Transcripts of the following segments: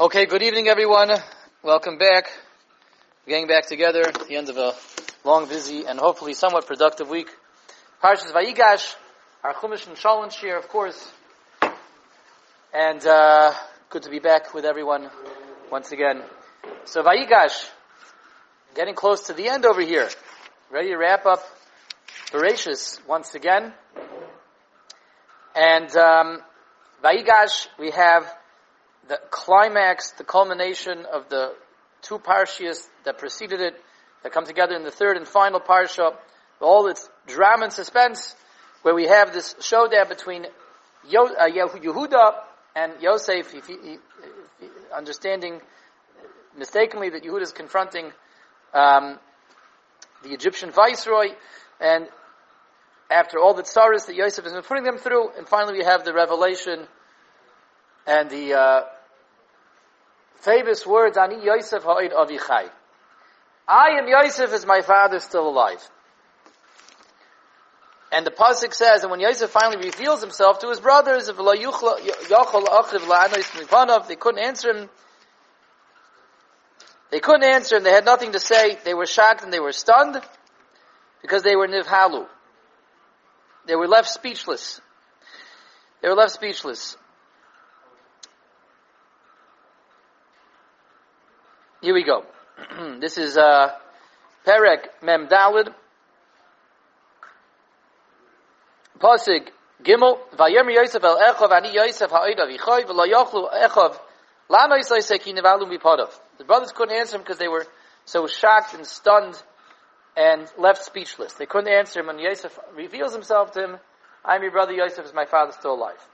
Okay, good evening, everyone. Welcome back. Getting back together at the end of a long, busy, and hopefully somewhat productive week. Parshas Vayigash, our Chumash and Shalom share, of course. And uh, good to be back with everyone once again. So Vayigash, getting close to the end over here. Ready to wrap up Bereshis once again. And um, Vayigash, we have the climax, the culmination of the two parshias that preceded it, that come together in the third and final parsha, all its drama and suspense, where we have this showdown between uh, Yehuda and Yosef, if he, he, understanding mistakenly that Yehuda is confronting um, the Egyptian viceroy, and after all the tsaras that Yosef has been putting them through, and finally we have the revelation and the uh, famous words, Ani Yosef ha'id avichai. I am Yosef, is my father still alive? And the pasuk says, and when Yosef finally reveals himself to his brothers, they couldn't answer him. They couldn't answer him. They had nothing to say. They were shocked and they were stunned because they were nivhalu. They were left speechless. They were left speechless. Here we go. this is uh, Perek Mem Dalid. Pasig Gimel. Vayem Yosef el Echov ani Yosef ha'id avichoy v'lo yochlu Echov lama Yisrael seki nevalu mipadav. The brothers couldn't answer him because they were so shocked and stunned and left speechless. They couldn't answer him, and Yosef reveals himself to him. I'm your brother Yosef, is my father still alive?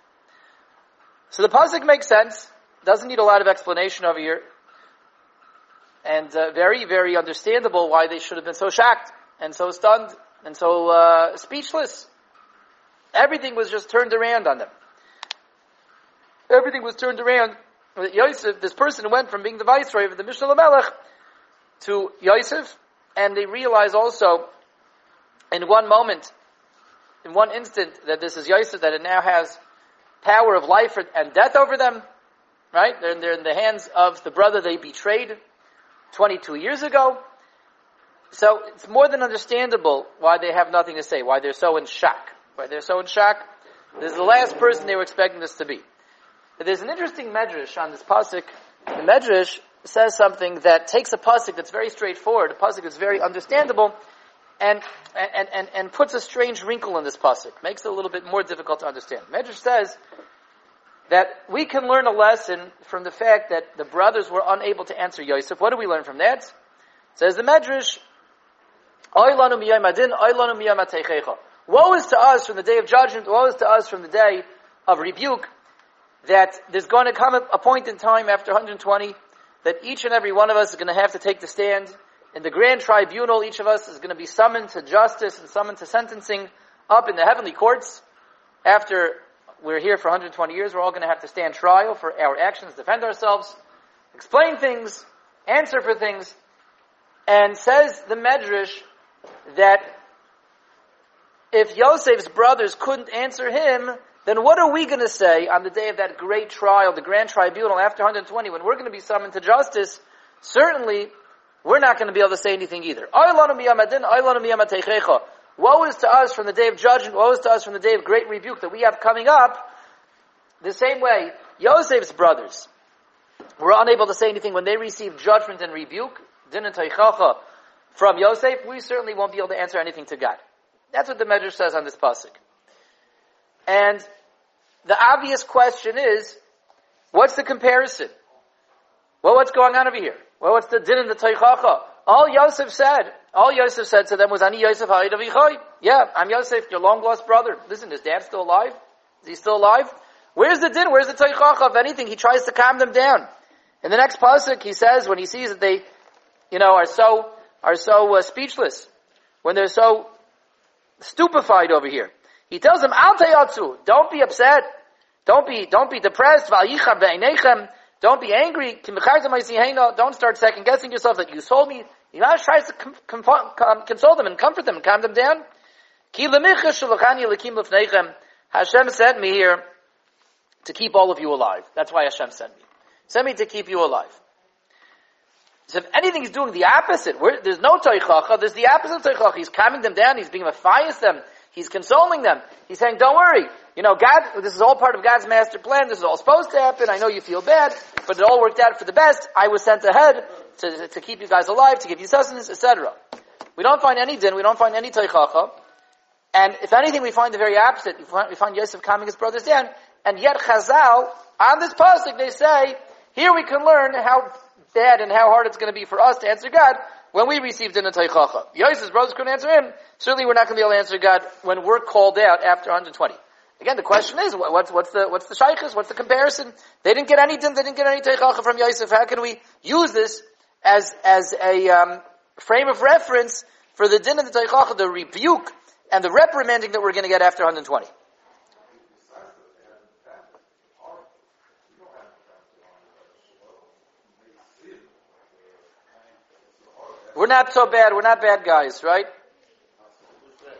So the pasuk makes sense. Doesn't need a lot of explanation over here and uh, very, very understandable why they should have been so shocked and so stunned and so uh, speechless. Everything was just turned around on them. Everything was turned around. Yosef, this person went from being the viceroy of the Mishneh Lamelech to Yosef, and they realize also in one moment, in one instant, that this is Yosef, that it now has power of life and death over them, right? They're, they're in the hands of the brother they betrayed, 22 years ago. So it's more than understandable why they have nothing to say, why they're so in shock. Why they're so in shock. This is the last person they were expecting this to be. But there's an interesting medrash on this pasuk. The medrash says something that takes a pasuk that's very straightforward, a pasuk that's very understandable, and, and, and, and puts a strange wrinkle in this pasuk. Makes it a little bit more difficult to understand. Medrash says that we can learn a lesson from the fact that the brothers were unable to answer Yosef. What do we learn from that? It says the Medrash, Woe is to us from the day of judgment, woe is to us from the day of rebuke, that there's going to come a point in time after 120 that each and every one of us is going to have to take the stand in the grand tribunal. Each of us is going to be summoned to justice and summoned to sentencing up in the heavenly courts after we're here for 120 years, we're all going to have to stand trial for our actions, defend ourselves, explain things, answer for things, and says the Medrash that if Yosef's brothers couldn't answer him, then what are we going to say on the day of that great trial, the grand tribunal after 120, when we're going to be summoned to justice? Certainly, we're not going to be able to say anything either. Woe is to us from the day of judgment, woe is to us from the day of great rebuke that we have coming up. The same way, Yosef's brothers were unable to say anything when they received judgment and rebuke, din and from Yosef, we certainly won't be able to answer anything to God. That's what the Medrash says on this pasuk. And the obvious question is, what's the comparison? Well, what's going on over here? Well, what's the din and the teichacha? All Yosef said, all Yosef said to them was, Ani Yosef Ha'idavichai. Yeah, I'm Yosef, your long lost brother. Listen, is dad still alive? Is he still alive? Where's the din? Where's the teichacha? of anything, he tries to calm them down. In the next pasuk, he says, when he sees that they, you know, are so, are so uh, speechless, when they're so stupefied over here, he tells them, Al don't be upset. Don't be, don't be depressed. Don't be angry. Don't start second guessing yourself that you sold me. Yimash tries to com- com- console them and comfort them and calm them down. Hashem sent me here to keep all of you alive. That's why Hashem sent me. Send me to keep you alive. So if anything, he's doing the opposite. Where, there's no toichacha, there's the opposite of toichacha. He's calming them down, he's being mefayes them, he's consoling them. He's saying, don't worry, you know, God, this is all part of God's master plan, this is all supposed to happen, I know you feel bad, but it all worked out for the best, I was sent ahead to, to keep you guys alive, to give you sustenance, etc. We don't find any din, we don't find any toichacha, and if anything, we find the very opposite. We find, we find Yosef calming his brothers down, and yet Chazal, on this pasuk, they say, here we can learn how bad and how hard it's going to be for us to answer God when we received in a Teichacha. Yosef's brothers couldn't answer him. Certainly we're not going to be able to answer God when we're called out after 120. Again, the question is, what's, what's the, what's the shaykhs? What's the comparison? They didn't get anything, they didn't get any Teichacha from Yosef. How can we use this as, as a, um, frame of reference for the din of the Teichacha, the rebuke and the reprimanding that we're going to get after 120? We're not so bad. We're not bad guys, right?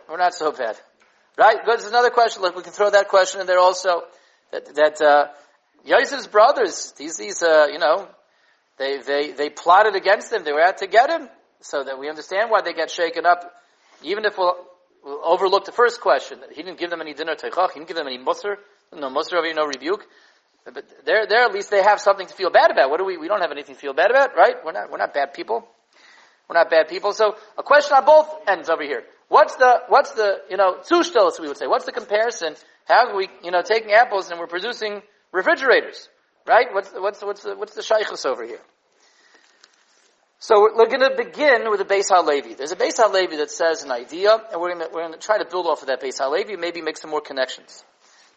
We're not so bad. Right? Good. There's another question. Look, we can throw that question in there also. That, that, uh, Yosef's brothers, these, these, uh, you know, they, they, they plotted against him. They were out to get him. So that we understand why they get shaken up. Even if we'll, we'll overlook the first question. He didn't give them any dinner teichach. He didn't give them any musr. No musr over no rebuke. But there, there at least they have something to feel bad about. What do we, we don't have anything to feel bad about, right? We're not, we're not bad people. We're not bad people. So a question on both ends over here. What's the, what's the, you know, zushtos, we would say. What's the comparison? How are we, you know, taking apples and we're producing refrigerators? Right? What's the, what's the, what's the, what's the shaykhus over here? So we're going to begin with the Beis HaLevi. There's a Beis HaLevi that says an idea, and we're going to, we're going to try to build off of that Beis HaLevi, maybe make some more connections.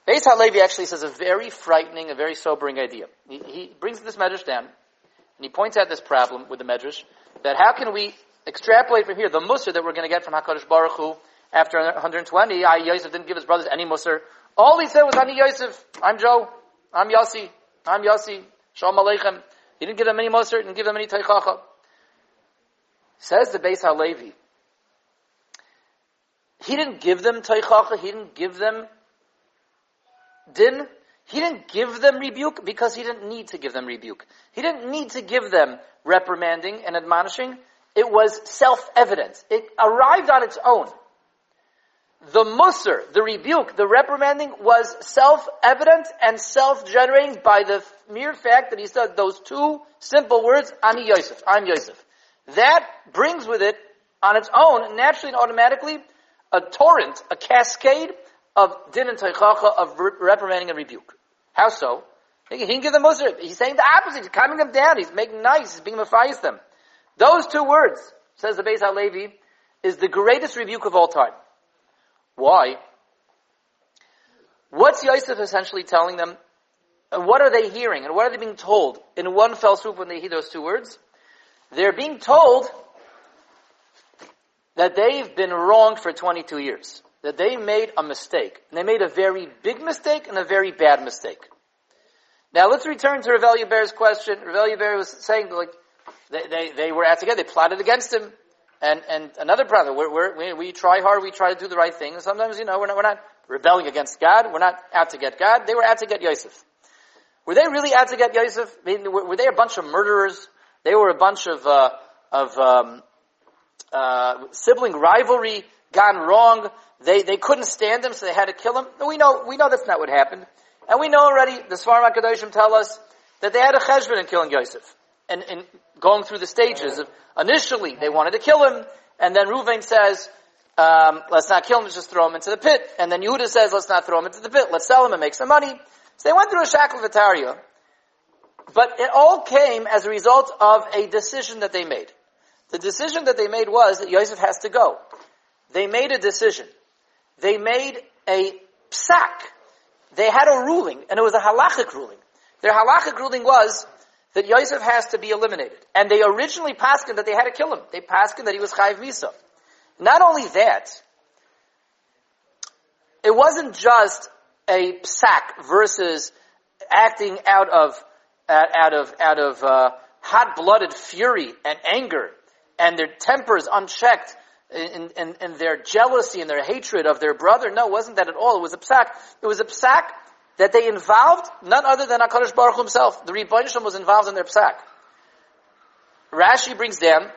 Beis HaLevi actually says a very frightening, a very sobering idea. He, he brings this medrash down, and he points out this problem with the medrash, that how can we extrapolate from here the musr that we're going to get from Hakadosh Baruch Hu after 120? I Yosef didn't give his brothers any musr. All he said was, "Ani Yosef, I'm Joe, I'm Yossi, I'm Yossi, Shalom Aleichem." He didn't give them any musr, didn't give them any teichacha. Says the Beis HaLevi. He didn't give them teichacha. He didn't give them din. He didn't give them rebuke because he didn't need to give them rebuke. He didn't need to give them reprimanding and admonishing. It was self-evident. It arrived on its own. The musr, the rebuke, the reprimanding was self-evident and self-generating by the mere fact that he said those two simple words, Ani Yosef, I'm Yosef. That brings with it, on its own, naturally and automatically, a torrent, a cascade of din and teichacha, of reprimanding and rebuke. How so? He didn't give them Musr. He's saying the opposite. He's calming them down. He's making nice. He's being mefayes them. Those two words, says the Beis HaLevi, is the greatest rebuke of all time. Why? What's Yosef essentially telling them? And what are they hearing? And what are they being told in one fell swoop when they hear those two words? They're being told that they've been wronged for 22 years. That they made a mistake. And they made a very big mistake and a very bad mistake. Now let's return to Revelia Bear's question. Revelia Bear was saying like they, they, they were out together, they plotted against him. And, and another brother, we're, we're, we we try hard, we try to do the right thing, and sometimes, you know, we're not, we're not rebelling against God, we're not out to get God, they were out to get Yosef. Were they really out to get Yosef? I mean, were, were they a bunch of murderers? They were a bunch of, uh, of, um, uh, sibling rivalry gone wrong. They, they couldn't stand him, so they had to kill him. We know, we know that's not what happened. And we know already, the Shvatim HaKadoshim tell us that they had a cheshbon in killing Yosef. And, and going through the stages of, initially they wanted to kill him, and then Ruvain says, um, let's not kill him, let's just throw him into the pit. And then Yehuda says, let's not throw him into the pit, let's sell him and make some money. So they went through a shakla v'tarya. But it all came as a result of a decision that they made. The decision that they made was that Yosef has to go. They made a decision. They made a psak. They had a ruling, and it was a halachic ruling. Their halachic ruling was that Yosef has to be eliminated. And they originally passed him that they had to kill him. They passed him that he was chayiv misa. Not only that, it wasn't just a psak versus acting out of out of out of uh, hot-blooded fury and anger, and their tempers unchecked, in, in, in, their jealousy and their hatred of their brother. No, it wasn't that at all. It was a psak. It was a psak that they involved none other than HaKadosh Baruch Hu himself. The Rebbeinu was involved in their psak. Rashi brings down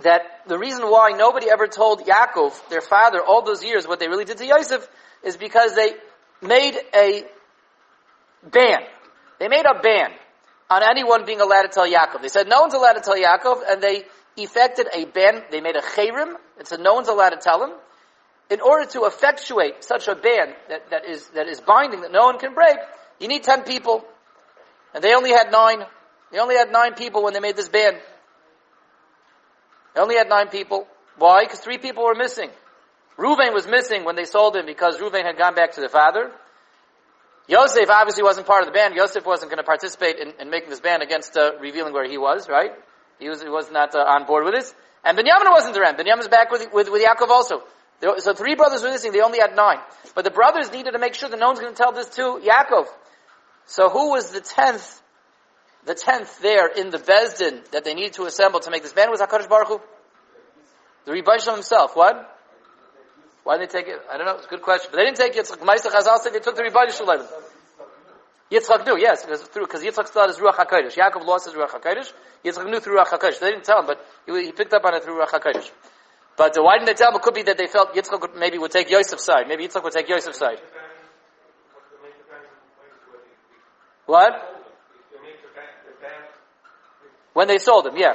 that the reason why nobody ever told Yaakov, their father, all those years what they really did to Yosef is because they made a ban. They made a ban on anyone being allowed to tell Yaakov. They said no one's allowed to tell Yaakov, and they effected a ban. They made a cherem. It said no one's allowed to tell him. In order to effectuate such a ban that, that is that is binding that no one can break, you need ten people, and they only had nine. They only had nine people when they made this ban. They only had nine people. Why? Because three people were missing. Reuven was missing when they sold him because Reuven had gone back to the father. Yosef obviously wasn't part of the band. Yosef wasn't going to participate in, in making this band against uh, revealing where he was, right? He was, he was not uh, on board with this. And Benjamin wasn't around. Benjamin was back with, with, with Yaakov also. So three brothers were missing. They only had nine. But the brothers needed to make sure that no one's going to tell this to Yaakov. So who was the tenth, the tenth there in the Bezdin that they needed to assemble to make this band was HaKadosh Baruch Hu? The Rebbe himself. What? Why did they take it? I don't know. It's a good question. But they didn't take Yitzchak. Ma'aseh Chazal said they took the Rebbe Shalom. Yitzchak knew, yes, because through because Yitzchak still had his Ruach Hakodesh. Yaakov lost his Ruach Hakodesh. Yitzchak knew through Ruach Hakodesh. They didn't tell him, but he, he picked up on it through Ruach Hakodesh. But why didn't they tell him? It could be that they felt Yitzchak maybe would take Yosef's side. Maybe Yitzchak would take Yosef's side. What? When they sold him, yeah.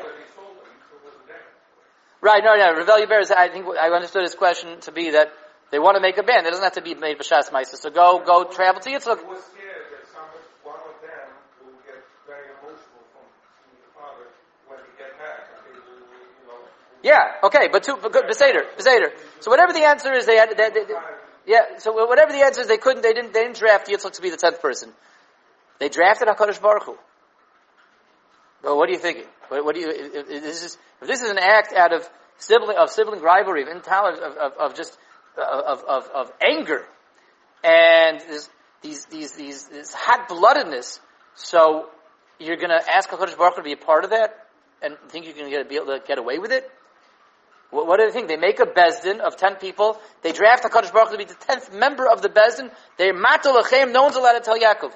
Right, no, no. Revel Bears, I think I understood his question to be that they want to make a band. It doesn't have to be made B'Shas Maisa. So go, go travel to Yitzchak. Yeah, okay, but two, but good, Beseder, Beseder. So whatever the answer is, they had, they, they, yeah, so whatever the answer is, they couldn't, they didn't, they didn't draft Yitzchak to be the tenth person. They drafted HaKadosh Baruch Hu. Well, what are you thinking? What, what do you, if, if this is, if this is an act out of sibling, of sibling rivalry, of intolerance, of, of, of just, of, of, of anger, and this, these, these, these, this hot-bloodedness, so you're gonna ask HaKadosh Baruch Hu to be a part of that, and think you're gonna get, be able to get away with it? What, do they think? They make a bezdin of ten people. They draft Hakadosh Baruch to be the tenth member of the bezdin. They matalachem. No one's allowed to tell Yaakov.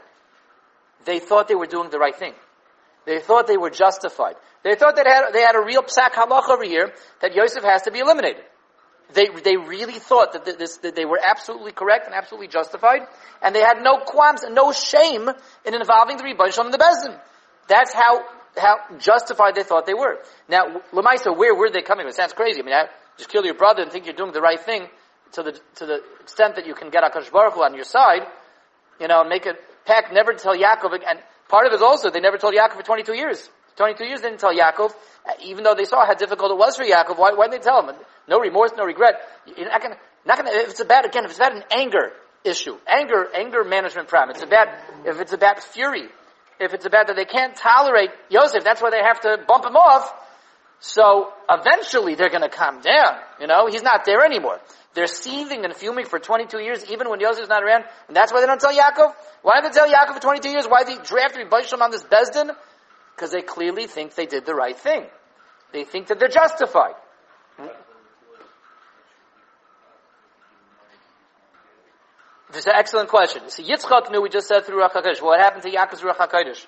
They thought they were doing the right thing. They thought they were justified. They thought that they had, they had a real psak halach over here that Yosef has to be eliminated. They, they really thought that, this, that they were absolutely correct and absolutely justified, and they had no qualms and no shame in involving the Rebbe Shalom and the Bezdin. That's how how justified they thought they were. Now, Lamaisa, where were they coming from? It sounds crazy. I mean, I just kill your brother and think you're doing the right thing to the, to the extent that you can get Akash Baruch Hu on your side, you know, and make a pact never to tell Yaakov, and part of it is also, they never told Yaakov for 22 years. 22 years they didn't tell Yaakov, even though they saw how difficult it was for Yaakov, why, why did they tell him? No remorse, no regret. You're not gonna, not gonna, if it's about, again, if it's about an anger issue, anger, anger management problem, it's about, if it's about fury, if it's about that they can't tolerate Yosef, that's why they have to bump him off. So eventually they're going to calm down. You know, he's not there anymore. They're seething and fuming for 22 years, even when Yosef's not around, and that's why they don't tell Yaakov. Why did they tell Yaakov for 22 years? Why did they draft Rebbeishim on this Bezdin? Because they clearly think they did the right thing. They think that they're justified. This is an excellent question. So Yitzchak knew we just said through Ruach. What happened to Yaakov's Ruach?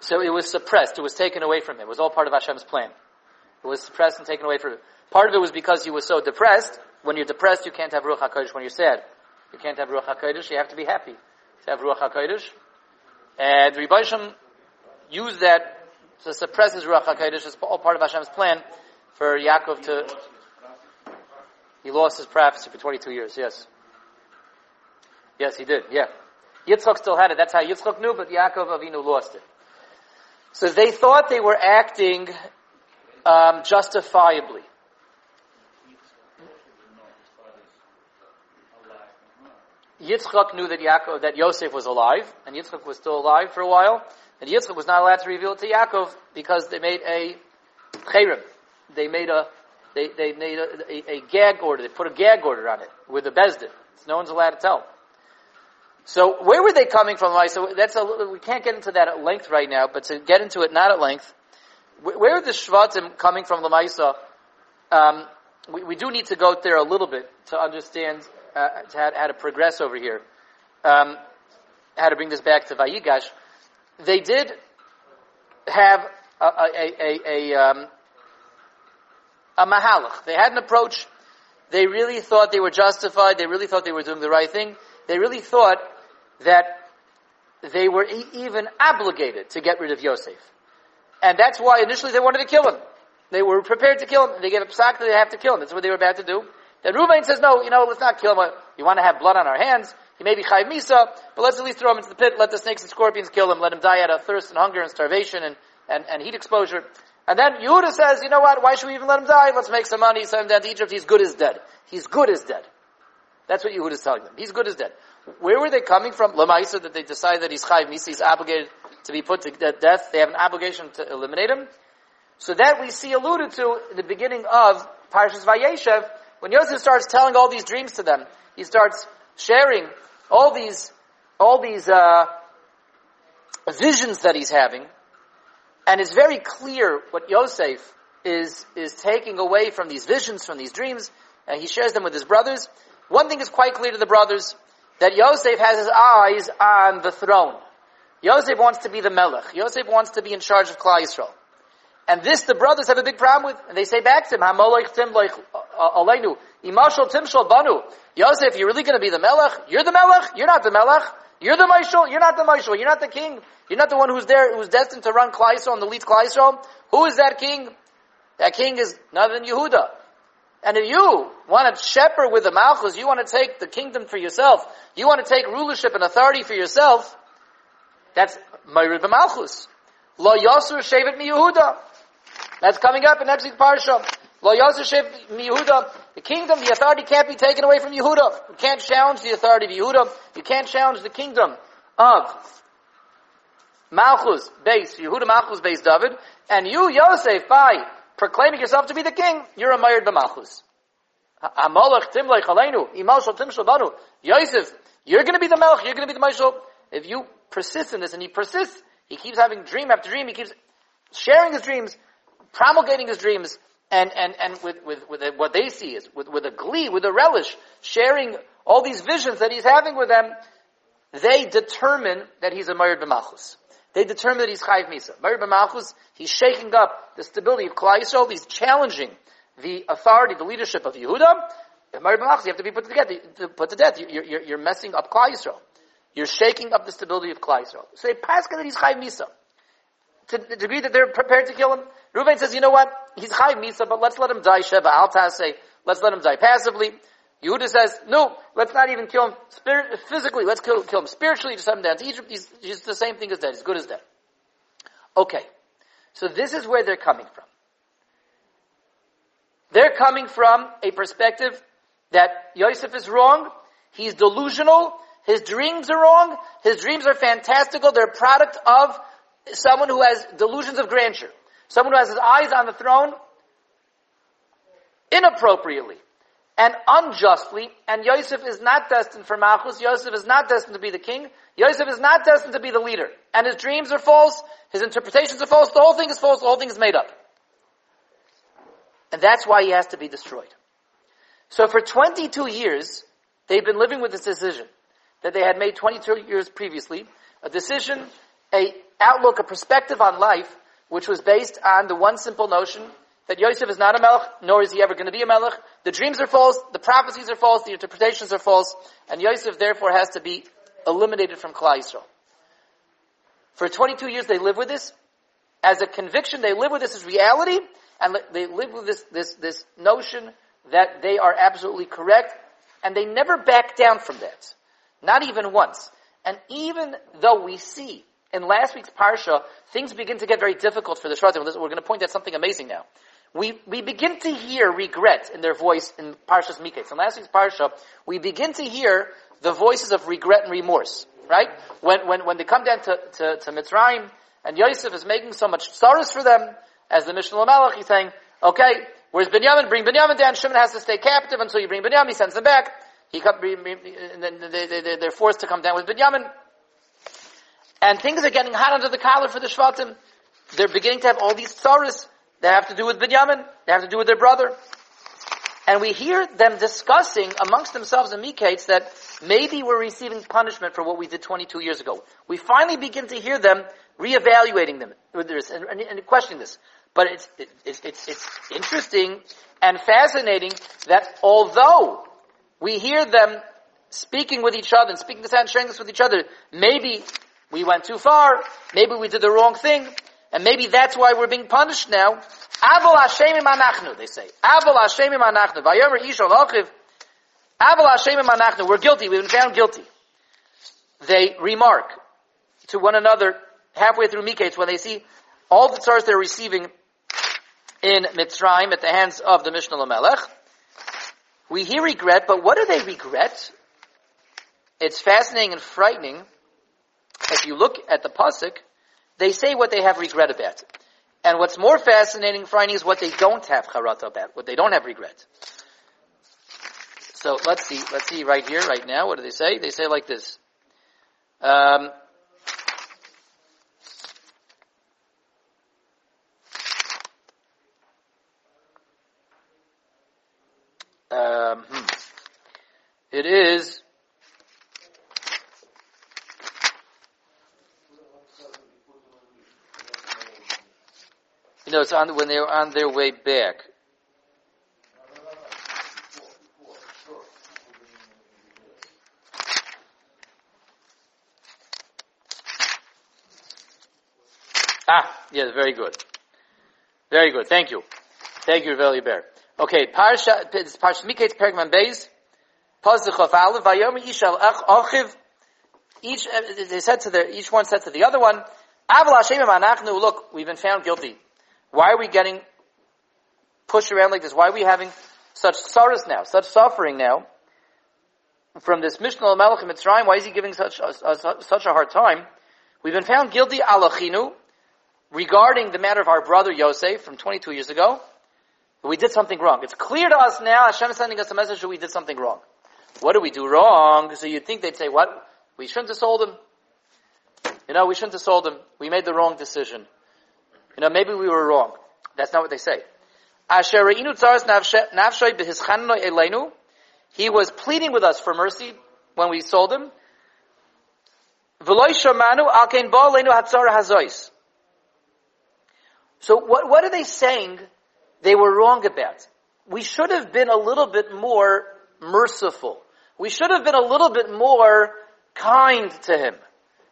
So it was suppressed. It was taken away from him. It was all part of Hashem's plan. It was suppressed and taken away from him. Part of it was because he was so depressed. When you're depressed, you can't have Ruach HaKodesh. When you're sad, you can't have Ruach HaKodesh. You have to be happy to have Ruach HaKodesh. And Rebbeishim used that to suppress his Ruach HaKodesh. It's all part of Hashem's plan for Yaakov to he lost his prophecy for 22 years, yes. Yes, he did, yeah. Yitzchak still had it. That's how Yitzchak knew, but Yaakov Avinu lost it. So they thought they were acting um, justifiably. Yitzchak knew that Yaakov, that Yosef was alive, and Yitzchak was still alive for a while, and Yitzchak was not allowed to reveal it to Yaakov because they made a cherem. They made a they, they made a, a, a, gag order. They put a gag order on it with the bezdin. No one's allowed to tell. So where were they coming from? So that's a, we can't get into that at length right now, but to get into it not at length, where are the Shvatim coming from Lamaisa? Um, we, we do need to go there a little bit to understand uh, how, how to progress over here, um, how to bring this back to Vayigash. They did have a, a, a, a, um, a mahalach. They had an approach. They really thought they were justified. They really thought they were doing the right thing. They really thought that they were e- even obligated to get rid of Yosef. And that's why initially they wanted to kill him. They were prepared to kill him. They gave a psak that they have to kill him. That's what they were about to do. Then Reuven says, no, you know, let's not kill him. You want to have blood on our hands. He may be chayv misa, but let's at least throw him into the pit. Let the snakes and scorpions kill him. Let him die out of thirst and hunger and starvation and, and, and heat exposure. And then Yehuda says, you know what? Why should we even let him die? Let's make some money. Send him down to Egypt. He's good as dead. He's good as dead. That's what Yehuda is telling them. He's good as dead. Where were they coming from? Lamaisa that they decided that he's chayv. He's obligated to be put to death. They have an obligation to eliminate him. So that we see alluded to in the beginning of Parshas Vayeshev, when Yosef starts telling all these dreams to them, he starts sharing all these, all these, uh, visions that he's having, and it's very clear what Yosef is, is taking away from these visions, from these dreams, and he shares them with his brothers. One thing is quite clear to the brothers, that Yosef has his eyes on the throne. Yosef wants to be the Melech. Yosef wants to be in charge of Klal Yisrael. And this the brothers have a big problem with. And they say back to him, tim uh, uh, aleinu, imashal timshal banu. Yosef, you're really going to be the melech? You're the melech? You're not the melech. You're the Maishal. You're not the Maishal. You're not the king. You're not the one who's there, who's destined to run Klal Yisrael and lead Klal Who is that king? That king is none than Yehuda. And if you want to shepherd with the Malchus, you want to take the kingdom for yourself, you want to take rulership and authority for yourself, that's Mayrid Malchus. Lo Yosur Shevet Mi Yehuda. That's coming up in next week's parsha. Lo Yosef Yehuda. The kingdom, the authority can't be taken away from Yehuda. You can't challenge the authority of Yehuda. You can't challenge the kingdom of Malchus base, Yehuda Malchus Beis David. And you, Yosef, by proclaiming yourself to be the king, you're a Mayr B'Malchus. Amalach Timlech Aleinu, Imal Tim Banu. Yosef, you're gonna be the Melch, you're gonna be the Maishal. If you persist in this, and he persists, he keeps having dream after dream, he keeps sharing his dreams, promulgating his dreams, and, and, and with, with, with what they see is with, with a glee, with a relish, sharing all these visions that he's having with them, they determine that he's a Meir B'Malchus. They determine that he's Chayiv Misa. Meir B'Malchus, he's shaking up the stability of Klal Yisrael, he's challenging the authority, the leadership of Yehuda. Meir B'Malchus, you have to be put to death. Put to death. You're, you're, you're messing up Klal Yisrael. You're shaking up the stability of Klal Yisrael. So they pass that he's Chayiv Misa. To the degree that they're prepared to kill him, Reuven says, you know what? He's Chai Misa, but let's let him die Sheva Al let's let him die passively. Yehuda says, no, let's not even kill him spirit, physically, let's kill, kill him spiritually, just send him down to Egypt. He's, he's the same thing as dead, he's good as dead. Okay. So this is where they're coming from. They're coming from a perspective that Yosef is wrong, he's delusional, his dreams are wrong, his dreams are fantastical, they're a product of someone who has delusions of grandeur. Someone who has his eyes on the throne inappropriately and unjustly, and Yosef is not destined for Malchus, Yosef is not destined to be the king, Yosef is not destined to be the leader. And his dreams are false, his interpretations are false, the whole thing is false, the whole thing is made up. And that's why he has to be destroyed. So for 22 years, they've been living with this decision that they had made 22 years previously, a decision, a outlook, a perspective on life which was based on the one simple notion that Yosef is not a melech, nor is he ever going to be a melech. The dreams are false, the prophecies are false, the interpretations are false, and Yosef therefore has to be eliminated from Klal Yisrael. For 22 years they live with this. As a conviction, they live with this as reality, and they live with this, this, this notion that they are absolutely correct, and they never back down from that. Not even once. And even though we see in last week's parsha, things begin to get very difficult for the Shvatim. We're going to point out something amazing now. We, we begin to hear regret in their voice in Parshas Miketz. In last week's parsha, we begin to hear the voices of regret and remorse, right? When, when, when they come down to, to, to Mitzrayim, and Yosef is making so much sorrows for them, as the Mishneh Lamelech, he's saying, okay, where's Binyamin? Bring Binyamin down. Shimon has to stay captive until you bring Binyamin. He sends them back. He come, and then they, they, they're forced to come down with Binyamin. And things are getting hot under the collar for the Shvatim. They're beginning to have all these tsaras that have to do with Binyamin. They have to do with their brother. And we hear them discussing amongst themselves in Miketz that maybe we're receiving punishment for what we did 22 years ago. We finally begin to hear them reevaluating them and, and, questioning this. But it's, it's, it's, it's interesting and fascinating that although we hear them speaking with each other and speaking this and sharing this with each other, maybe we went too far, maybe we did the wrong thing, and maybe that's why we're being punished now. Avol Hashemim Anachnu, they say. Avol Hashemim Anachnu. Vayomer Ish Olachiv. Avol Hashemim Anachnu. We're guilty. We've been found guilty. They remark to one another halfway through Miketz when they see all the tsars they're receiving in Mitzrayim at the hands of the Mishneh Lamelech. We hear regret, but what do they regret? It's fascinating and frightening. If you look at the pasuk, they say what they have regret about. And what's more fascinating, frightening, is what they don't have charata about, what they don't have regret. So let's see, let's see right here, right now, what do they say? They say like this. Um, um, hmm. it is Know, it's on when they were on their way back. Ah, yes, very good. Very good. Thank you. Thank you, Veli Bear. Okay, Parsha, it's Parsha Miketz Pergman Beis, Pasuk of Aleph, Vayomer Ishal Achiv, each, they said to the, each one said to the other one, Aval Hashem Anachnu, look, we've been found guilty. Why are we getting pushed around like this? Why are we having such sorrows now, such suffering now from this Mishneh Melech Mitzrayim? Why is he giving such a, a, such a hard time? We've been found guilty alachinu regarding the matter of our brother Yosef from 22 years ago. We did something wrong. It's clear to us now. Hashem is sending us a message that we did something wrong. What did we do wrong? So you'd think they'd say, "What? We shouldn't have sold him. You know, we shouldn't have sold him. We made the wrong decision." You know, maybe we were wrong. That's not what they say. He was pleading with us for mercy when we sold him. So what, what are they saying they were wrong about? We should have been a little bit more merciful. We should have been a little bit more kind to him.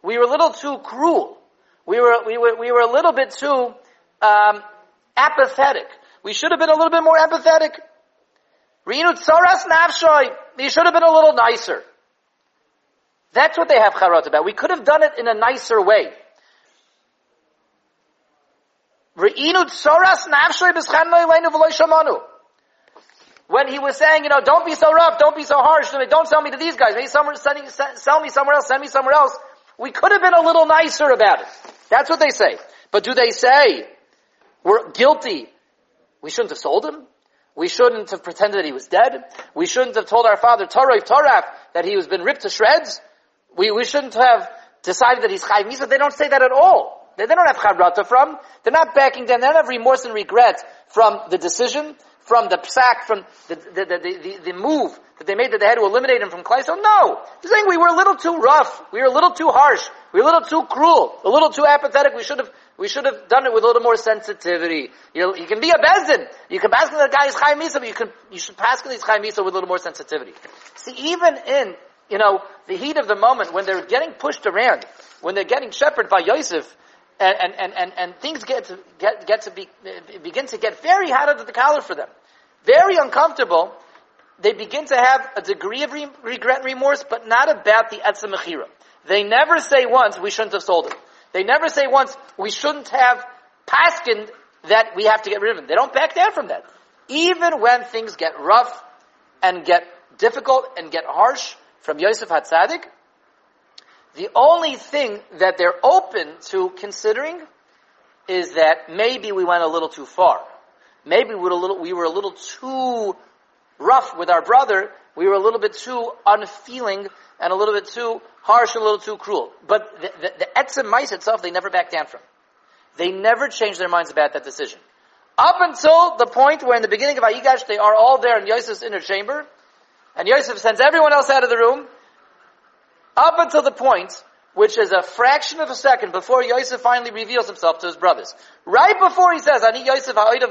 We were a little too cruel. We were, we were, we were a little bit too um, apathetic. We should have been a little bit more empathetic. Rinu tsaras nafshoy. You should have been a little nicer. That's what they have charot about. We could have done it in a nicer way. When he was saying, you know, don't be so rough, don't be so harsh, don't sell me to these guys, maybe somewhere, sell me somewhere else, send me somewhere else. We could have been a little nicer about it. That's what they say. But do they say, we're guilty? We shouldn't have sold him? We shouldn't have pretended that he was dead? We shouldn't have told our father, Torah Torah, that he was been ripped to shreds? We, we shouldn't have decided that he's Chayv Misa. They don't say that at all. They, they don't have charata from. They're not backing down. They don't have remorse and regret from the decision, from the psak, from the, the, the, the, the move that they made that they had to eliminate him from Klaiso? No. They're saying we were a little too rough. We were a little too harsh. We were a little too cruel. A little too apathetic. We should have, we should have done it with a little more sensitivity. You, you can be a bezdin. You can pass the guy is Chaim but you can, you should pass these Chaim Misa with a little more sensitivity. See, even in, you know, the heat of the moment, when they're getting pushed around, when they're getting shepherded by Yosef, and, and, and, and, and things get to, get, get to be, begin to get very hot under the collar for them. Very uncomfortable they begin to have a degree of re- regret and remorse, but not about the etzem mechira. They never say once, we shouldn't have sold it. They never say once, we shouldn't have paskined that we have to get rid of him. They don't back down from that. Even when things get rough and get difficult and get harsh from Yosef Hatzadik, the only thing that they're open to considering is that maybe we went a little too far. Maybe we were a little, we were a little too rough with our brother, we were a little bit too unfeeling and a little bit too harsh a little too cruel. But the, the, the mice itself, they never back down from. They never change their minds about that decision. Up until the point where in the beginning of Vayigash they are all there in Yosef's inner chamber, and Yosef sends everyone else out of the room, up until the point which is a fraction of a second before Yosef finally reveals himself to his brothers. Right before he says, Ani Yosef ha'oida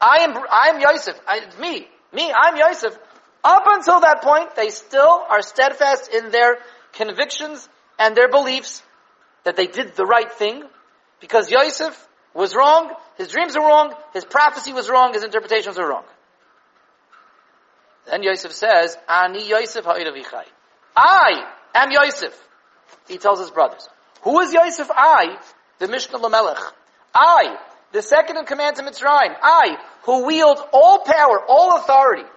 I am, I am Yosef. I, me. Me. I'm Yosef. Up until that point, they still are steadfast in their convictions and their beliefs that they did the right thing because Yosef was wrong, his dreams are wrong, his prophecy was wrong, his interpretations are wrong. Then Yosef says, Ani Yosef ha'iravichai. I am Yosef. He tells his brothers. Who is Yosef? I, the Mishneh Lamelech. I, the second in command to Mitzrayim. I, who wield all power, all authority.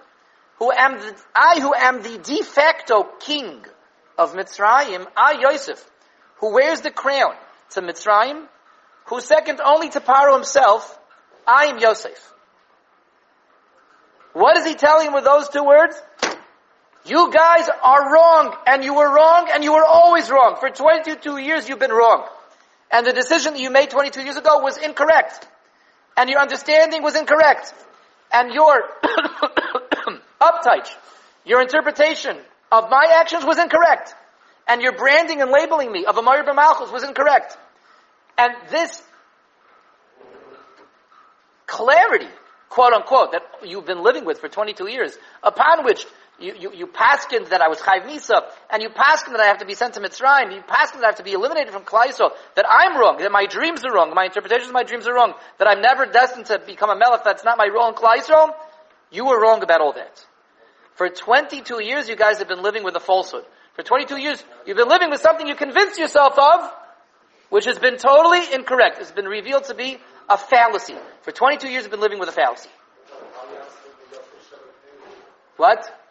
Who am the, I who am the de facto king of Mitzrayim. I, Yosef, who wears the crown to Mitzrayim, who's second only to Paro himself. I am Yosef. What is he telling with those two words? You guys are wrong, and you were wrong, and you were always wrong. For 22 years you've been wrong. And the decision that you made 22 years ago was incorrect. And your understanding was incorrect. And your uptight, your interpretation of my actions was incorrect. And your branding and labeling me of a Marir Malchus was incorrect. And this clarity, quote unquote, that you've been living with for 22 years, upon which you, you, you paskined that I was chayv misa, and you paskined that I have to be sent to Mitzrayim, you paskined that I have to be eliminated from Klal that I'm wrong, that my dreams are wrong, my interpretations of my dreams are wrong, that I'm never destined to become a melech, that's not my role in Klal you were wrong about all that. For 22 years you guys have been living with a falsehood. For 22 years you've been living with something you convinced yourself of, which has been totally incorrect. It's been revealed to be a fallacy. For 22 years you've been living with a fallacy. What?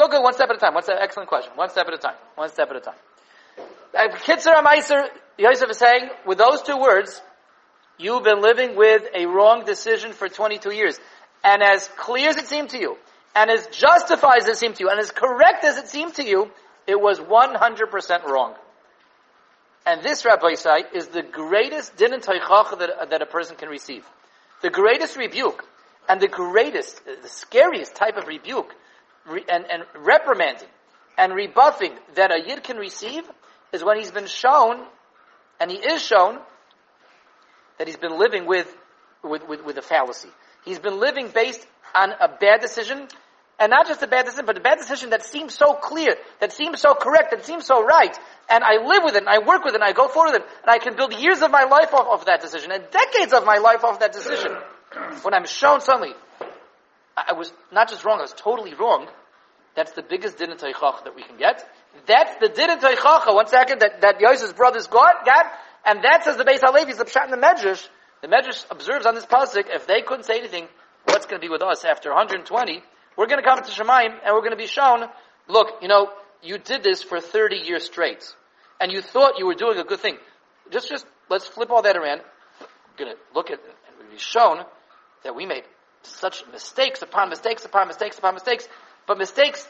Go, go, one step at a time. One step, excellent question. One step at a time. One step at a time. Uh, Kitzer Amaiser, Yosef is saying, with those two words, you've been living with a wrong decision for 22 years. And as clear as it seemed to you, and as justified as it seemed to you, and as correct as it seemed to you, it was 100% wrong. And this, Rabbi Isai, is the greatest din and that, that a person can receive. The greatest rebuke, and the greatest, the scariest type of rebuke re- and, and reprimanding and rebuffing that a yid can receive is when he's been shown, and he is shown, that he's been living with, with, with, with a fallacy. He's been living based on a bad decision, and not just a bad decision, but a bad decision that seems so clear, that seems so correct, that seems so right, and I live with it, and I work with it, and I go forward with it, and I can build years of my life off of that decision, and decades of my life off that decision. When I'm shown suddenly, I was not just wrong, I was totally wrong, that's the biggest din that we can get. That's the din one second, that, that Yosef's brothers got, got, and that says the Beis HaLevi, the Pshat in the Medrash. The Medrash observes on this pasuk, if they couldn't say anything, what's going to be with us after 120? We're going to come to Shemaim, and we're going to be shown, look, you know, you did this for 30 years straight, and you thought you were doing a good thing. Just, just, let's flip all that around. We're going to look at, and we'll be shown that we made such mistakes upon mistakes upon mistakes upon mistakes, but mistakes,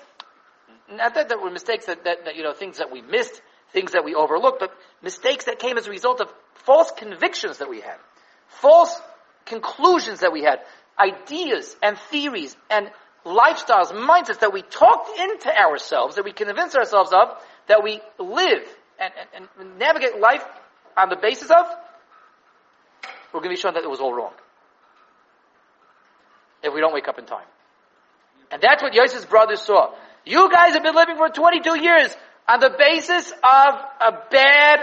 not that, that were mistakes that, that, that, you know, things that we missed, things that we overlooked, but mistakes that came as a result of false convictions that we had, false conclusions that we had, ideas and theories and lifestyles, mindsets that we talked into ourselves, that we convince ourselves of, that we live and, and, and navigate life on the basis of, we're going to be shown that it was all wrong. If we don't wake up in time. And that's what Yosef's brothers saw. You guys have been living for 22 years on the basis of a bad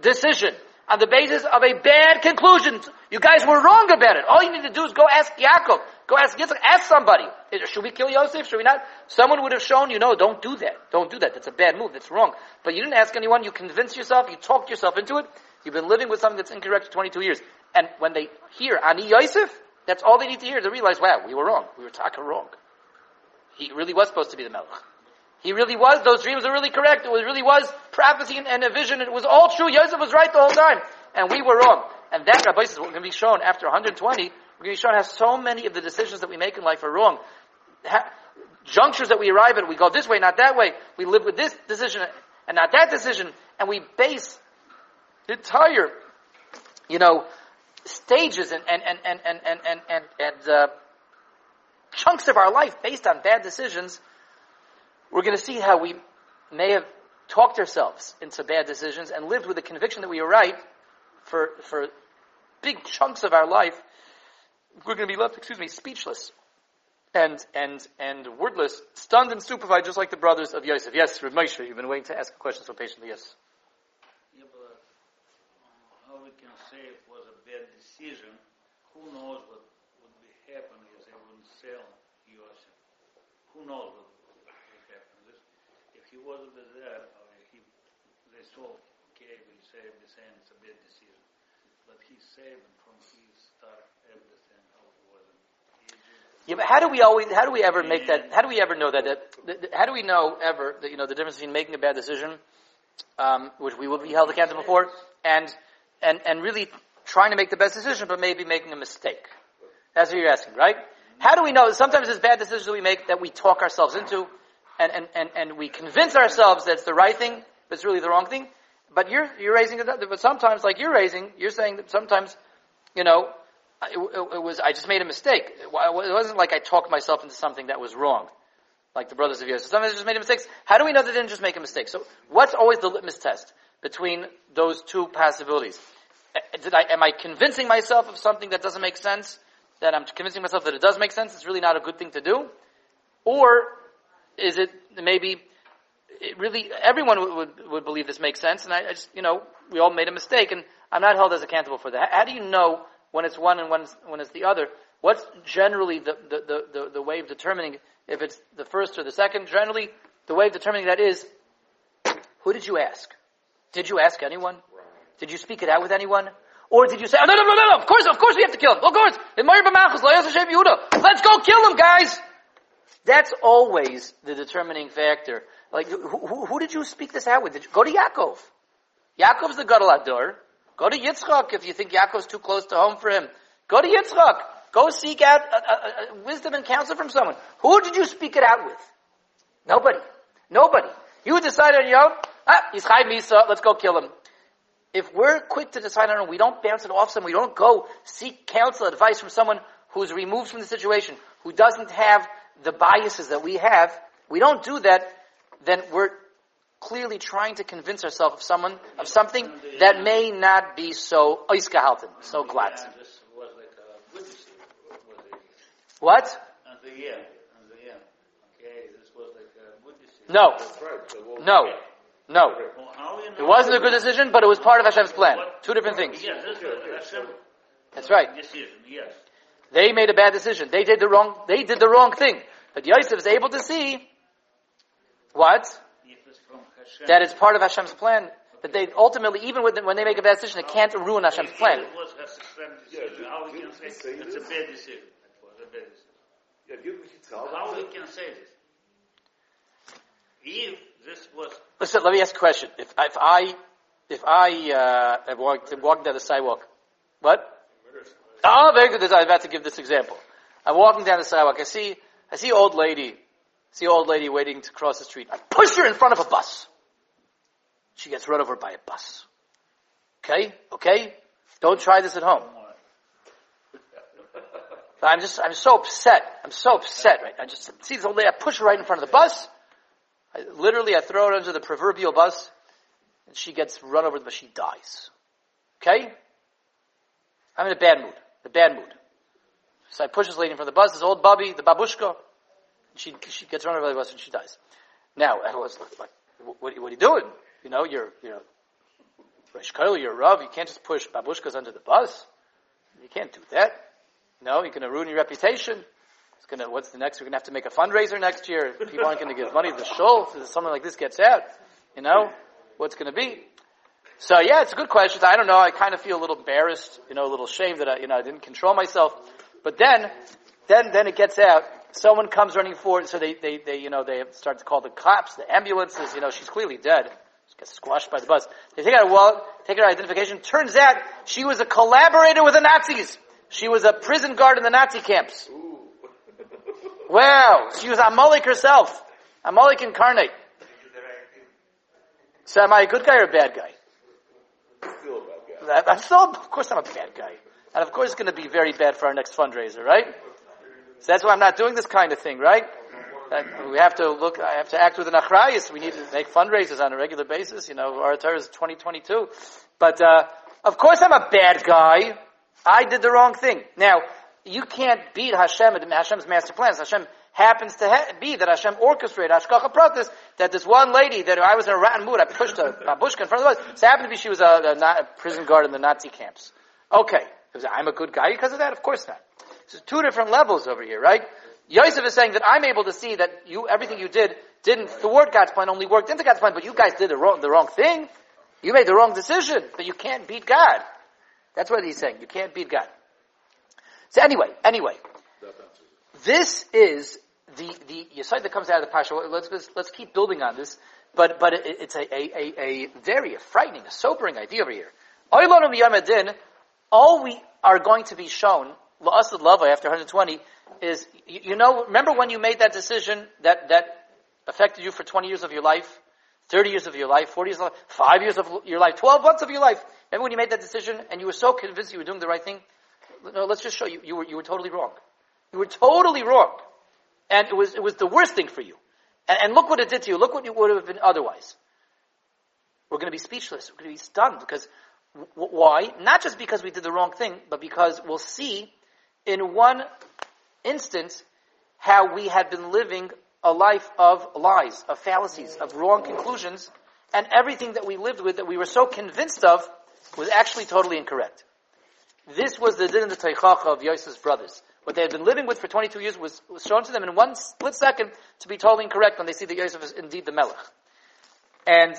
decision, on the basis of a bad conclusion. You guys were wrong about it. All you need to do is go ask Yaakov, go ask Yitzchak, ask somebody. Should we kill Yosef? Should we not? Someone would have shown you, no, don't do that. Don't do that. That's a bad move. That's wrong. But you didn't ask anyone. You convinced yourself. You talked yourself into it. You've been living with something that's incorrect for 22 years. And when they hear Ani Yosef, that's all they need to hear to realize, wow, we were wrong. We were talking wrong. He really was supposed to be the Melech. He really was, those dreams were really correct. It was, really was prophecy and, and a vision. It was all true. Yosef was right the whole time. And we were wrong. And that, Rabbi says, what can be shown after 120, we're going to be shown how so many of the decisions that we make in life are wrong. Ha- junctures that we arrive at, we go this way, not that way. We live with this decision and not that decision. And we base the entire you know, stages and, and, and, and, and, and, and, and, and uh, chunks of our life based on bad decisions, we're going to see how we may have talked ourselves into bad decisions and lived with the conviction that we were right for, for big chunks of our life. We're going to be left, excuse me, speechless and, and, and wordless, stunned and stupefied, just like the brothers of Yosef. Yes, Rav Moshe, you've been waiting to ask a question so patiently. Yes. Yeah, but how we can say it was a bad decision? Who knows what would be happening if they wouldn't sell Yosef? Who knows what would happen? If he wasn't there, or he, they saw, okay, we saved the same, it's a bad decision. But he saved from his start, everything, how it was Yeah, but how do we always, how do we ever make that, how do we ever know that, that, that how do we know ever, that, you know, the difference between making a bad decision, um, which we will be held accountable for, and, and, and really trying to make the best decision, but maybe making a mistake? That's what you're asking, right? How do we know, sometimes there's bad decisions we make that we talk ourselves into, and, and, and, and we convince ourselves that it's the right thing, but it's really the wrong thing. But you're, you're raising it, but sometimes, like you're raising, you're saying that sometimes, you know, it, it, it was, I just made a mistake. It wasn't like I talked myself into something that was wrong. Like the brothers of Yosef. Sometimes I just made mistakes. How do we know they didn't just make a mistake? So what's always the litmus test between those two possibilities? Uh, Did I, am I convincing myself of something that doesn't make sense? That I'm convincing myself that it does make sense? It's really not a good thing to do? Or is it maybe it really everyone would, would, would believe this makes sense, and I, I, just you know we all made a mistake, and I'm not held as accountable for that. How, do you know when it's one and when it's, when it's the other? What's generally the, the, the, the way of determining if it's the first or the second? Generally, the way of determining that is who did you ask? Did you ask anyone? Did you speak it out with anyone? Or did you say, oh, no, no, no, no, of course, of course we have to kill him. Of course. Let's go kill him, guys. That's always the determining factor. Like, who, who, who did you speak this out with? You, go to Yaakov. Yaakov's the Gadol HaDor. Go to Yitzchak if you think Yaakov's too close to home for him. Go to Yitzchak. Go seek out uh, uh, uh, wisdom and counsel from someone. Who did you speak it out with? Nobody. Nobody. You decide on your own. Ah, he's Chai Misa. Let's go kill him. If we're quick to decide on own, we don't bounce it off someone. We don't go seek counsel, advice from someone who's removed from the situation, who doesn't have the biases that we have. We don't do that. Then we're clearly trying to convince ourselves of someone of something that may not be so oh, oiskahalten, so glad. Yeah, this was like a good decision. Was it? What? At the end, at the end. Okay, this was like a good decision. No, That's right. So we'll- no, no. Well, It wasn't a good decision, but it was part of Hashem's plan. what- Two different things. Yes, this was That's right. Yes. They made a bad decision. They did the wrong. They did the wrong thing. But Yosef is able to see what If it's from that it's part of Hashem's plan. That they ultimately, even when they- when they make a bad decision, it can't ruin Hashem's If plan. It was Hashem's decision. How we can say say it's a bad decision? It was a bad decision. Yeah, you should How we can say this? If this was Listen, let me ask a question. If, if I, if I, uh, am walking, walking down the sidewalk, what? Oh, very good. I'm about to give this example. I'm walking down the sidewalk. I see, I see old lady, see old lady waiting to cross the street. I push her in front of a bus. She gets run over by a bus. Okay? Okay? Don't try this at home. I'm just, I'm so upset. I'm so upset, right? I just see this old lady, I push her right in front of the bus. I, literally, I throw her under the proverbial bus, and she gets run over, but she dies. Okay? I'm in a bad mood. A bad mood. So I push this lady of the bus, this old bubby, the babushka. She, she gets run over by the bus and she dies. Now, like, what, what are you doing? You know, you're, you're, Rosh Kollel, you're Rav, you can't just push babushkas under the bus. You can't do that. No, you're going to ruin your reputation. It's to, what's the next? We're to have to make a fundraiser next year. People aren't to give money to the shul. So something like this gets out. You know, what's to be? So yeah, it's a good question. I don't know. I kind of feel a little embarrassed, you know, a little ashamed that I, you know, I didn't control myself. But then, then, then it gets out. Someone comes running forward, so they, they, they, you know, they start to call the cops, the ambulances. You know, she's clearly dead. She gets squashed by the bus. They take out her wallet, take her identification. Turns out she was a collaborator with the Nazis. She was a prison guard in the Nazi camps. Wow, she was Amalek herself. Amalek incarnate. So am I a good guy or a bad guy? Still a bad guy. I'm still, of course I'm a bad guy. And of course it's going to be very bad for our next fundraiser, right? So that's why I'm not doing this kind of thing, right? We have to look, I have to act with an achrayus. We need to make fundraisers on a regular basis. You know, our Torah is 2022. But, uh, of course I'm a bad guy. I did the wrong thing. Now, you can't beat Hashem Hashem's master plans. Hashem happens to ha- be that Hashem orchestrated Hashgacha Pratis, that this one lady that I was in a rotten mood, I pushed a babushka in front of the bus. so happened to be she was a, a, a, prison guard in the Nazi camps. Okay. I'm a good guy because of that? Of course not. So two different levels over here, right? Yosef is saying that I'm able to see that you, everything you did didn't thwart God's plan, only worked into God's plan, but you guys did the wrong, the wrong thing. You made the wrong decision, but you can't beat God. That's what he's saying. You can't beat God. So anyway, anyway, this is the the Yisai that comes out of the Parsha. Let's, let's, let's keep building on this, but but it, it's a, a, a, a, very frightening, a sobering idea over here. All we are going to be shown, la'asad lava after 120, is you, you know. Remember when you made that decision that that affected you for 20 years of your life, 30 years of your life, 40 years of life, five years of your life, 12 months of your life. Remember when you made that decision and you were so convinced you were doing the right thing? No, let's just show you. You were, you were totally wrong. You were totally wrong. And it was, it was the worst thing for you. And, and look what it did to you. Look what you would have been otherwise. We're going to be speechless. We're going to be stunned because w- why? Not just because we did the wrong thing, but because we'll see in one instance how we had been living a life of lies, of fallacies, of wrong conclusions, and everything that we lived with that we were so convinced of was actually totally incorrect. This was the din of the tochacha of Yosef's brothers. What they had been living with for 22 years was, was shown to them in one split second to be totally incorrect when they see that Yosef is indeed the Melech. And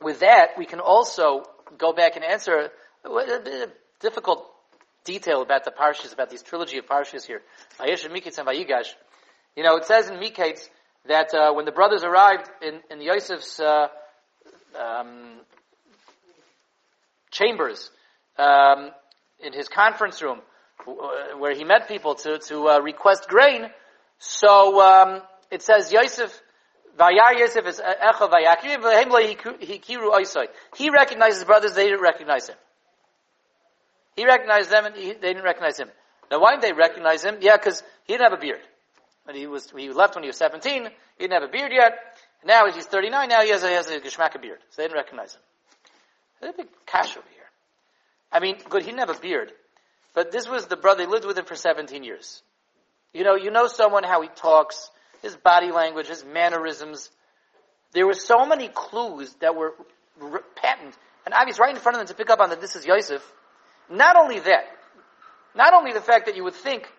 with that, we can also go back and answer a difficult detail about the parshas, about these trilogy of parshas here. Vayesh Miketz and Vayigash. You know, it says in Miketz that uh, when the brothers arrived in, in Yosef's uh, um, chambers, um, in his conference room uh, where he met people to, to uh, request grain. So um, it says Yosef, Vayar Yosef is Echa Vayakiv, He recognized his brothers, they didn't recognize him. He recognized them and he, they didn't recognize him. Now why didn't they recognize him? Yeah, because he didn't have a beard. When he was, he left when he was 17, he didn't have a beard yet. Now he's 39, now he has a, he has a Geshmaka beard. So they didn't recognize him. There's a big cash over here. I mean, good, he didn't have a beard. But this was the brother, he lived with him for 17 years. You know, you know someone, how he talks, his body language, his mannerisms. There were so many clues that were r- patent. And obviously right in front of them to pick up on that this is Yosef. Not only that, not only the fact that you would think,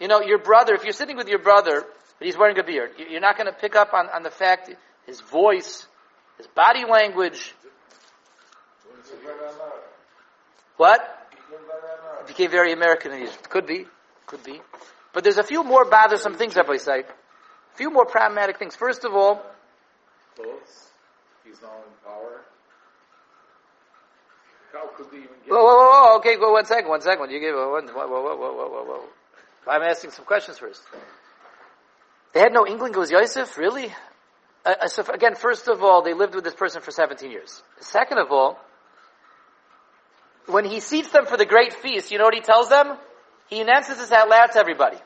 you know, your brother, if you're sitting with your brother, but he's wearing a beard, you're not going to pick up on, on the fact, his voice, his body language, what? It became very American in Egypt. Could be. Could be. But there's a few more bothersome things, Rabbi say. A few more problematic things. First of all. He's now in power. How could he even get? Whoa, whoa, whoa, whoa. Okay, go one second, one second. You give one. Whoa, whoa, whoa, whoa, whoa, whoa. I'm asking some questions first. They had no inkling it was Yosef, really? Uh, so again, first of all, they lived with this person for 17 years. Second of all, when he seats them for the great feast, you know what he tells them? He announces this out loud to everybody.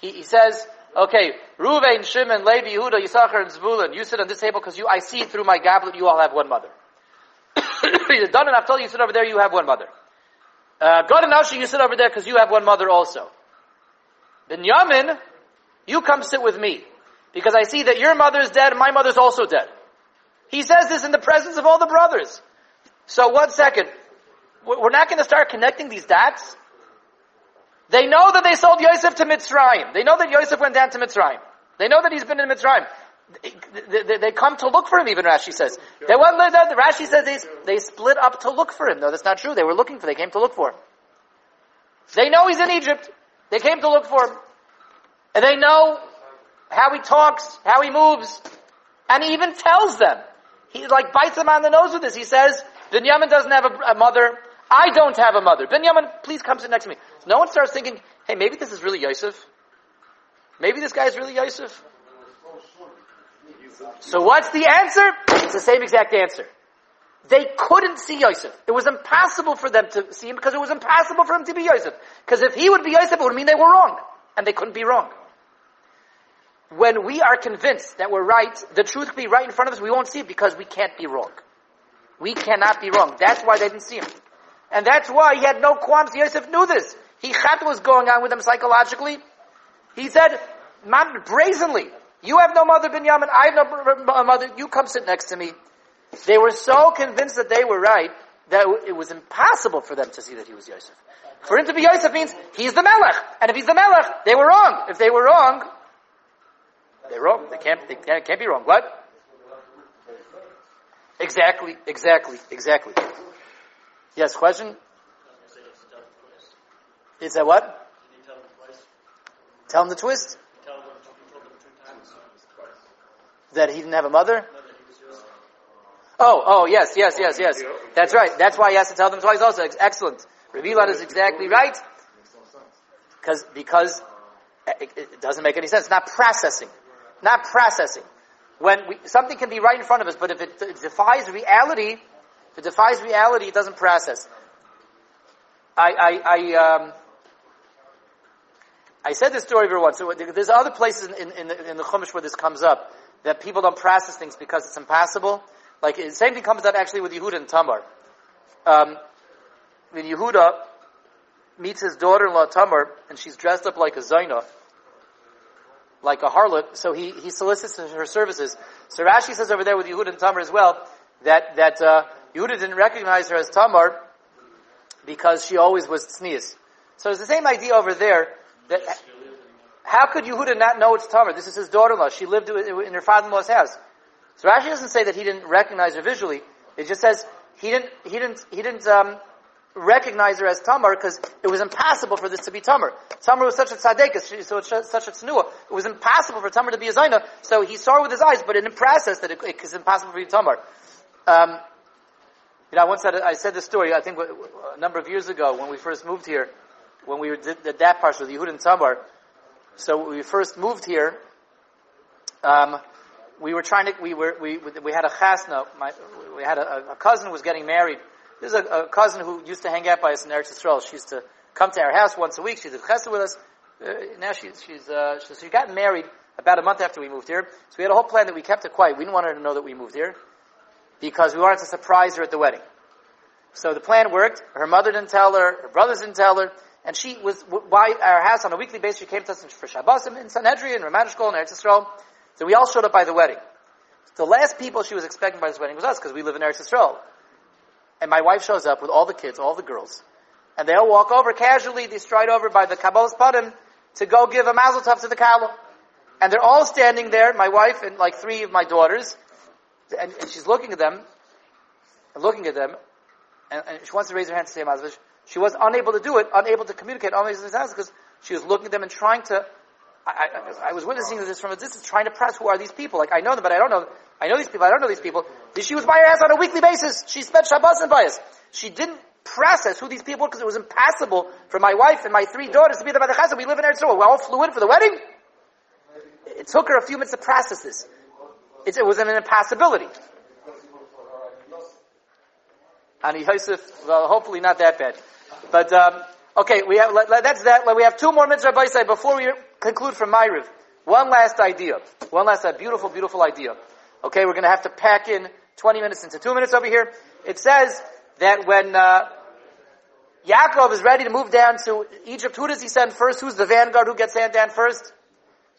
He, he says, okay, Ruvain, Shimon, Levi, Yehuda, Yisachar, and Zvulun, you sit on this table because you, I see through my goblet you all have one mother. Dan and Naphtali, you sit over there, you have one mother. Uh, Gad and Asher, you sit over there because you have one mother also. Binyamin, you come sit with me because I see that your mother is dead and my mother's also dead. He says this in the presence of all the brothers. So one second, we're not going to start connecting these dots. They know that they sold Yosef to Mitzrayim. They know that Yosef went down to Mitzrayim. They know that he's been in Mitzrayim. They, they, they come to look for him, even Rashi says. They went, the Rashi says they, they split up to look for him. No, that's not true. They were looking for, they came to look for him. They know he's in Egypt. They came to look for him. And they know how he talks, how he moves. And he even tells them. He like bites them on the nose with this. He says, Binyamin doesn't have a, a mother. I don't have a mother. Binyamin, please come sit next to me. No one starts thinking, hey, maybe this is really Yosef. Maybe this guy is really Yosef. So what's the answer? It's the same exact answer. They couldn't see Yosef. It was impossible for them to see him because it was impossible for him to be Yosef. Because if he would be Yosef, it would mean they were wrong. And they couldn't be wrong. When we are convinced that we're right, the truth could be right in front of us, we won't see it because we can't be wrong. We cannot be wrong. That's why they didn't see him. And that's why he had no qualms. Yosef knew this. He had what was going on with him psychologically. He said, man, brazenly, you have no mother, Binyamin, I have no mother, you come sit next to me. They were so convinced that they were right that it was impossible for them to see that he was Yosef. For him to be Yosef means he's the Melech. And if he's the Melech, they were wrong. If they were wrong, they're wrong. They can't, they can't, can't be wrong. What? Exactly, exactly, exactly. Yes, question? Is that what? Tell him the twist? That he didn't have a mother? Oh, oh, yes, yes, yes, yes. That's right. That's why he has to tell them twice also. Excellent. Revealed is exactly right. Because, because it, it, doesn't make any sense. Not processing. Not processing. When we, something can be right in front of us, but if it defies reality, if it defies reality, it doesn't process. I, I, I, um, I said this story very once. So there's other places in, in, in, the, Chumash where this comes up that people don't process things because it's impossible. Like, the same thing comes up actually with Yehuda and Tamar. Um, when Yehuda meets his daughter-in-law Tamar, and she's dressed up like a Zaina, like a harlot, so he, he solicits her services. So Rashi says over there with Yehuda and Tamar as well, that, that, uh, Yehuda didn't recognize her as Tamar because she always was tznius. So it's the same idea over there, that, how could Yehuda not know it's Tamar? This is his daughter-in-law. She lived in her father-in-law's house. So Rashi doesn't say that he didn't recognize her visually. It just says he didn't he didn't he didn't um, recognize her as Tamar because it was impossible for this to be Tamar. Tamar was such a tzaddik, so it's such a tznuah. It was impossible for Tamar to be a Zaina. So he saw her with his eyes, but in the process that it, it was impossible for him to Tamar. Um, you know, I once I said this story. I think a number of years ago when we first moved here, when we were did that part with Yehud and Tamar. So when we first moved here. Um, we were trying to, we were, we, we had a chasna, my, we had a, a cousin who was getting married. This is a, a, cousin who used to hang out by us in Eretz Yisrael. She used to come to our house once a week. She did chesed with us. Uh, now she, she's, uh, she got married about a month after we moved here. So we had a whole plan that we kept it quiet. We didn't want her to know that we moved here because we wanted to surprise her at the wedding. So the plan worked. Her mother didn't tell her, her brothers didn't tell her, and she was, why our house on a weekly basis, she came to us for Shabbos in Sanhedria, in Ramat Eshkol, in Eretz Yisrael. So we all showed up by the wedding. The last people she was expecting by this wedding was us because we live in Eretz Yisrael. And my wife shows up with all the kids, all the girls. And they all walk over casually, they stride over by the Kabbalas Panim to go give a mazel tov to the Kabbalah. And they're all standing there, my wife and like three of my daughters, and, and she's looking at them, looking at them, and, and, she wants to raise her hand to say mazel. She was unable to do it, unable to communicate, unable to say because she was looking at them and trying to I, I, I, was witnessing this from a distance, trying to press who are these people. Like I know them, but I don't know. I know these people. I don't know these people. She was by her ass on a weekly basis. She spent Shabbos and bias. She didn't process who these people were because it was impossible for my wife and my three daughters to be there by the chazan. We live in Eretz We all flew in for the wedding. It took her a few minutes to process this. It, it was an impossibility. And Yosef, well, hopefully not that bad. But um, okay, we have that's that. We have two more say, before we conclude from Maariv. One last idea. One last, a beautiful, beautiful idea. Okay, we're going to have to pack in 20 minutes into two minutes over here. It says that when uh, Yaakov is ready to move down to Egypt, who does he send first? Who's the vanguard? Who gets sent down first?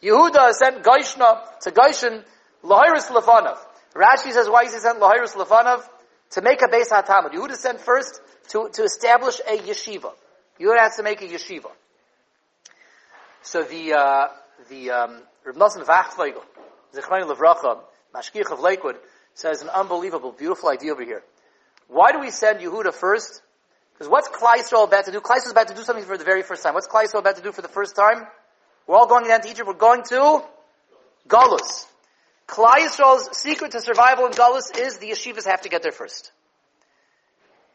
Yehuda sent Goishna to Goshen, Lahiris Lefanov. Rashi says, why is he sent Lahiris Lefanov? To make a base hatamid. Yehuda sent first to, to establish a yeshiva. Yehuda has to make a yeshiva. So the, uh, the, um, Rav Nosson Wachtfogel, Zechron Levracha, Mashgiach of Lakewood, says an unbelievable, beautiful idea over here. Why do we send Yehuda first? Because what's Yisrael about to do? Is about to do something for the very first time. What's Yisrael about to do for the first time? We're all going down to Egypt. We're going to Galus. Klal Yisrael's secret to survival in Galus is the yeshivas have to get there first.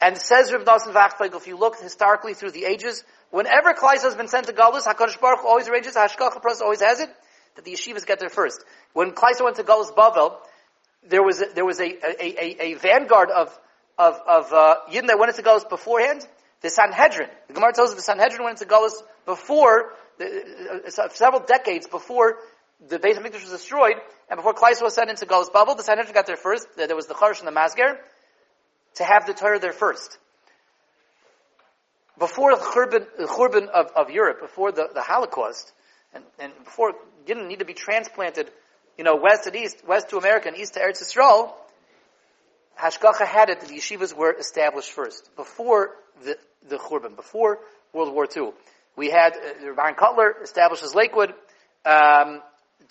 And says Rav Nosson if you look historically through the ages, Whenever Klal has been sent to Galus, HaKadosh Baruch always arranges, Hashgacha Pras always has it, that the yeshivas get there first. When Klal went to Galus Bavel, there was a, there was a, a, a, a vanguard of of, of uh, Yidden that went into Gullus beforehand? The Sanhedrin. The Gemara tells us the Sanhedrin went into Gullus before, the, uh, several decades before the Beit HaMikdash was destroyed, and before Kleis was sent into Gullus Bavel, the Sanhedrin got there first. There was the Charish and the Masger to have the Torah there first. Before the Churban, the Churban of, of Europe, before the, the Holocaust, and, and before didn't need to be transplanted, you know, west and east, west to America and east to Eretz Yisrael, Hashgacha had it that the yeshivas were established first, before the, the Churban, before World War II. We had uh, Baron Kotler establishes Lakewood, um,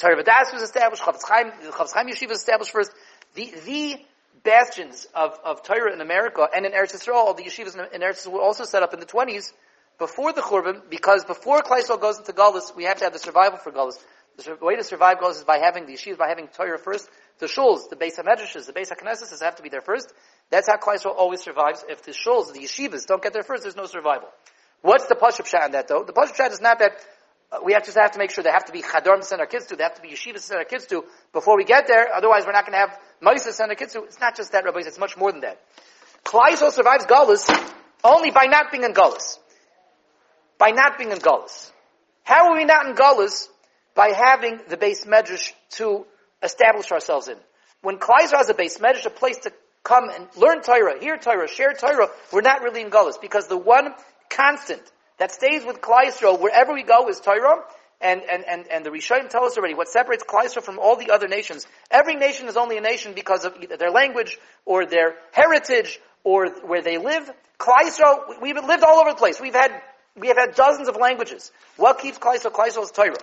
Torah Vodaath was established, Chafetz Chaim, Chafetz Chaim Yeshiva was established first. The, the bastions of, of Torah in America and in Eretz Yisrael, the yeshivas in, Eretz Yisrael were also set up in the 20s before the Churban, because before Kleisel goes into Gullus, we have to have the survival for Gullus. The way to survive Gullus is by having the yeshivas, by having Torah first. The shuls, the base of medrashes, the base of knesses have to be there first. That's how Kleisel always survives. If the shuls, the yeshivas don't get there first, there's no survival. What's the Pashup Shah on that though? The Pashup Shah is not that we have to have to make sure they have to be chadar to send our kids to, they have to be yeshivas to send our kids to before we get there, otherwise we're not going to have mice to send our kids to. It's not just that, rabbis, it's much more than that. Kleisel survives Gullus only by not being in Gullus. By not being in Gullus. How are we not in Gullus? By having the beis medrash to establish ourselves in. When Kleiser has a beis medrash, a place to come and learn Torah, hear Torah, share Torah, we're not really in Gullus because the one constant that stays with Klal wherever we go is Torah, and, and, and, and the Rishonim tell us already what separates Klal from all the other nations. Every nation is only a nation because of either their language or their heritage or where they live. Klal we've lived all over the place. We've had, we have had dozens of languages. What keeps Klal Yisrael? is Torah.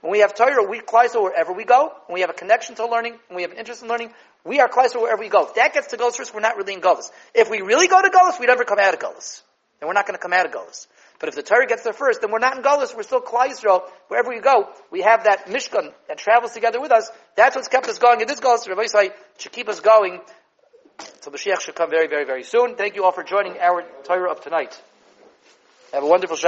When we have Torah, we Klal wherever we go. When we have a connection to learning, when we have an interest in learning, we are Klal wherever we go. If that gets to first, we're not really in Gullus. If we really go to Gullus, we never come out of Gullus. And we're not going to come out of Gullus. But if the Torah gets there first, then we're not in Gullus, we're still Klal Yisrael. Wherever we go, we have that Mishkan that travels together with us. That's what's kept us going in this Gullus. Rabbi Yisrael should keep us going. So Mashiach should come very, very, very soon. Thank you all for joining our Torah of tonight. Have a wonderful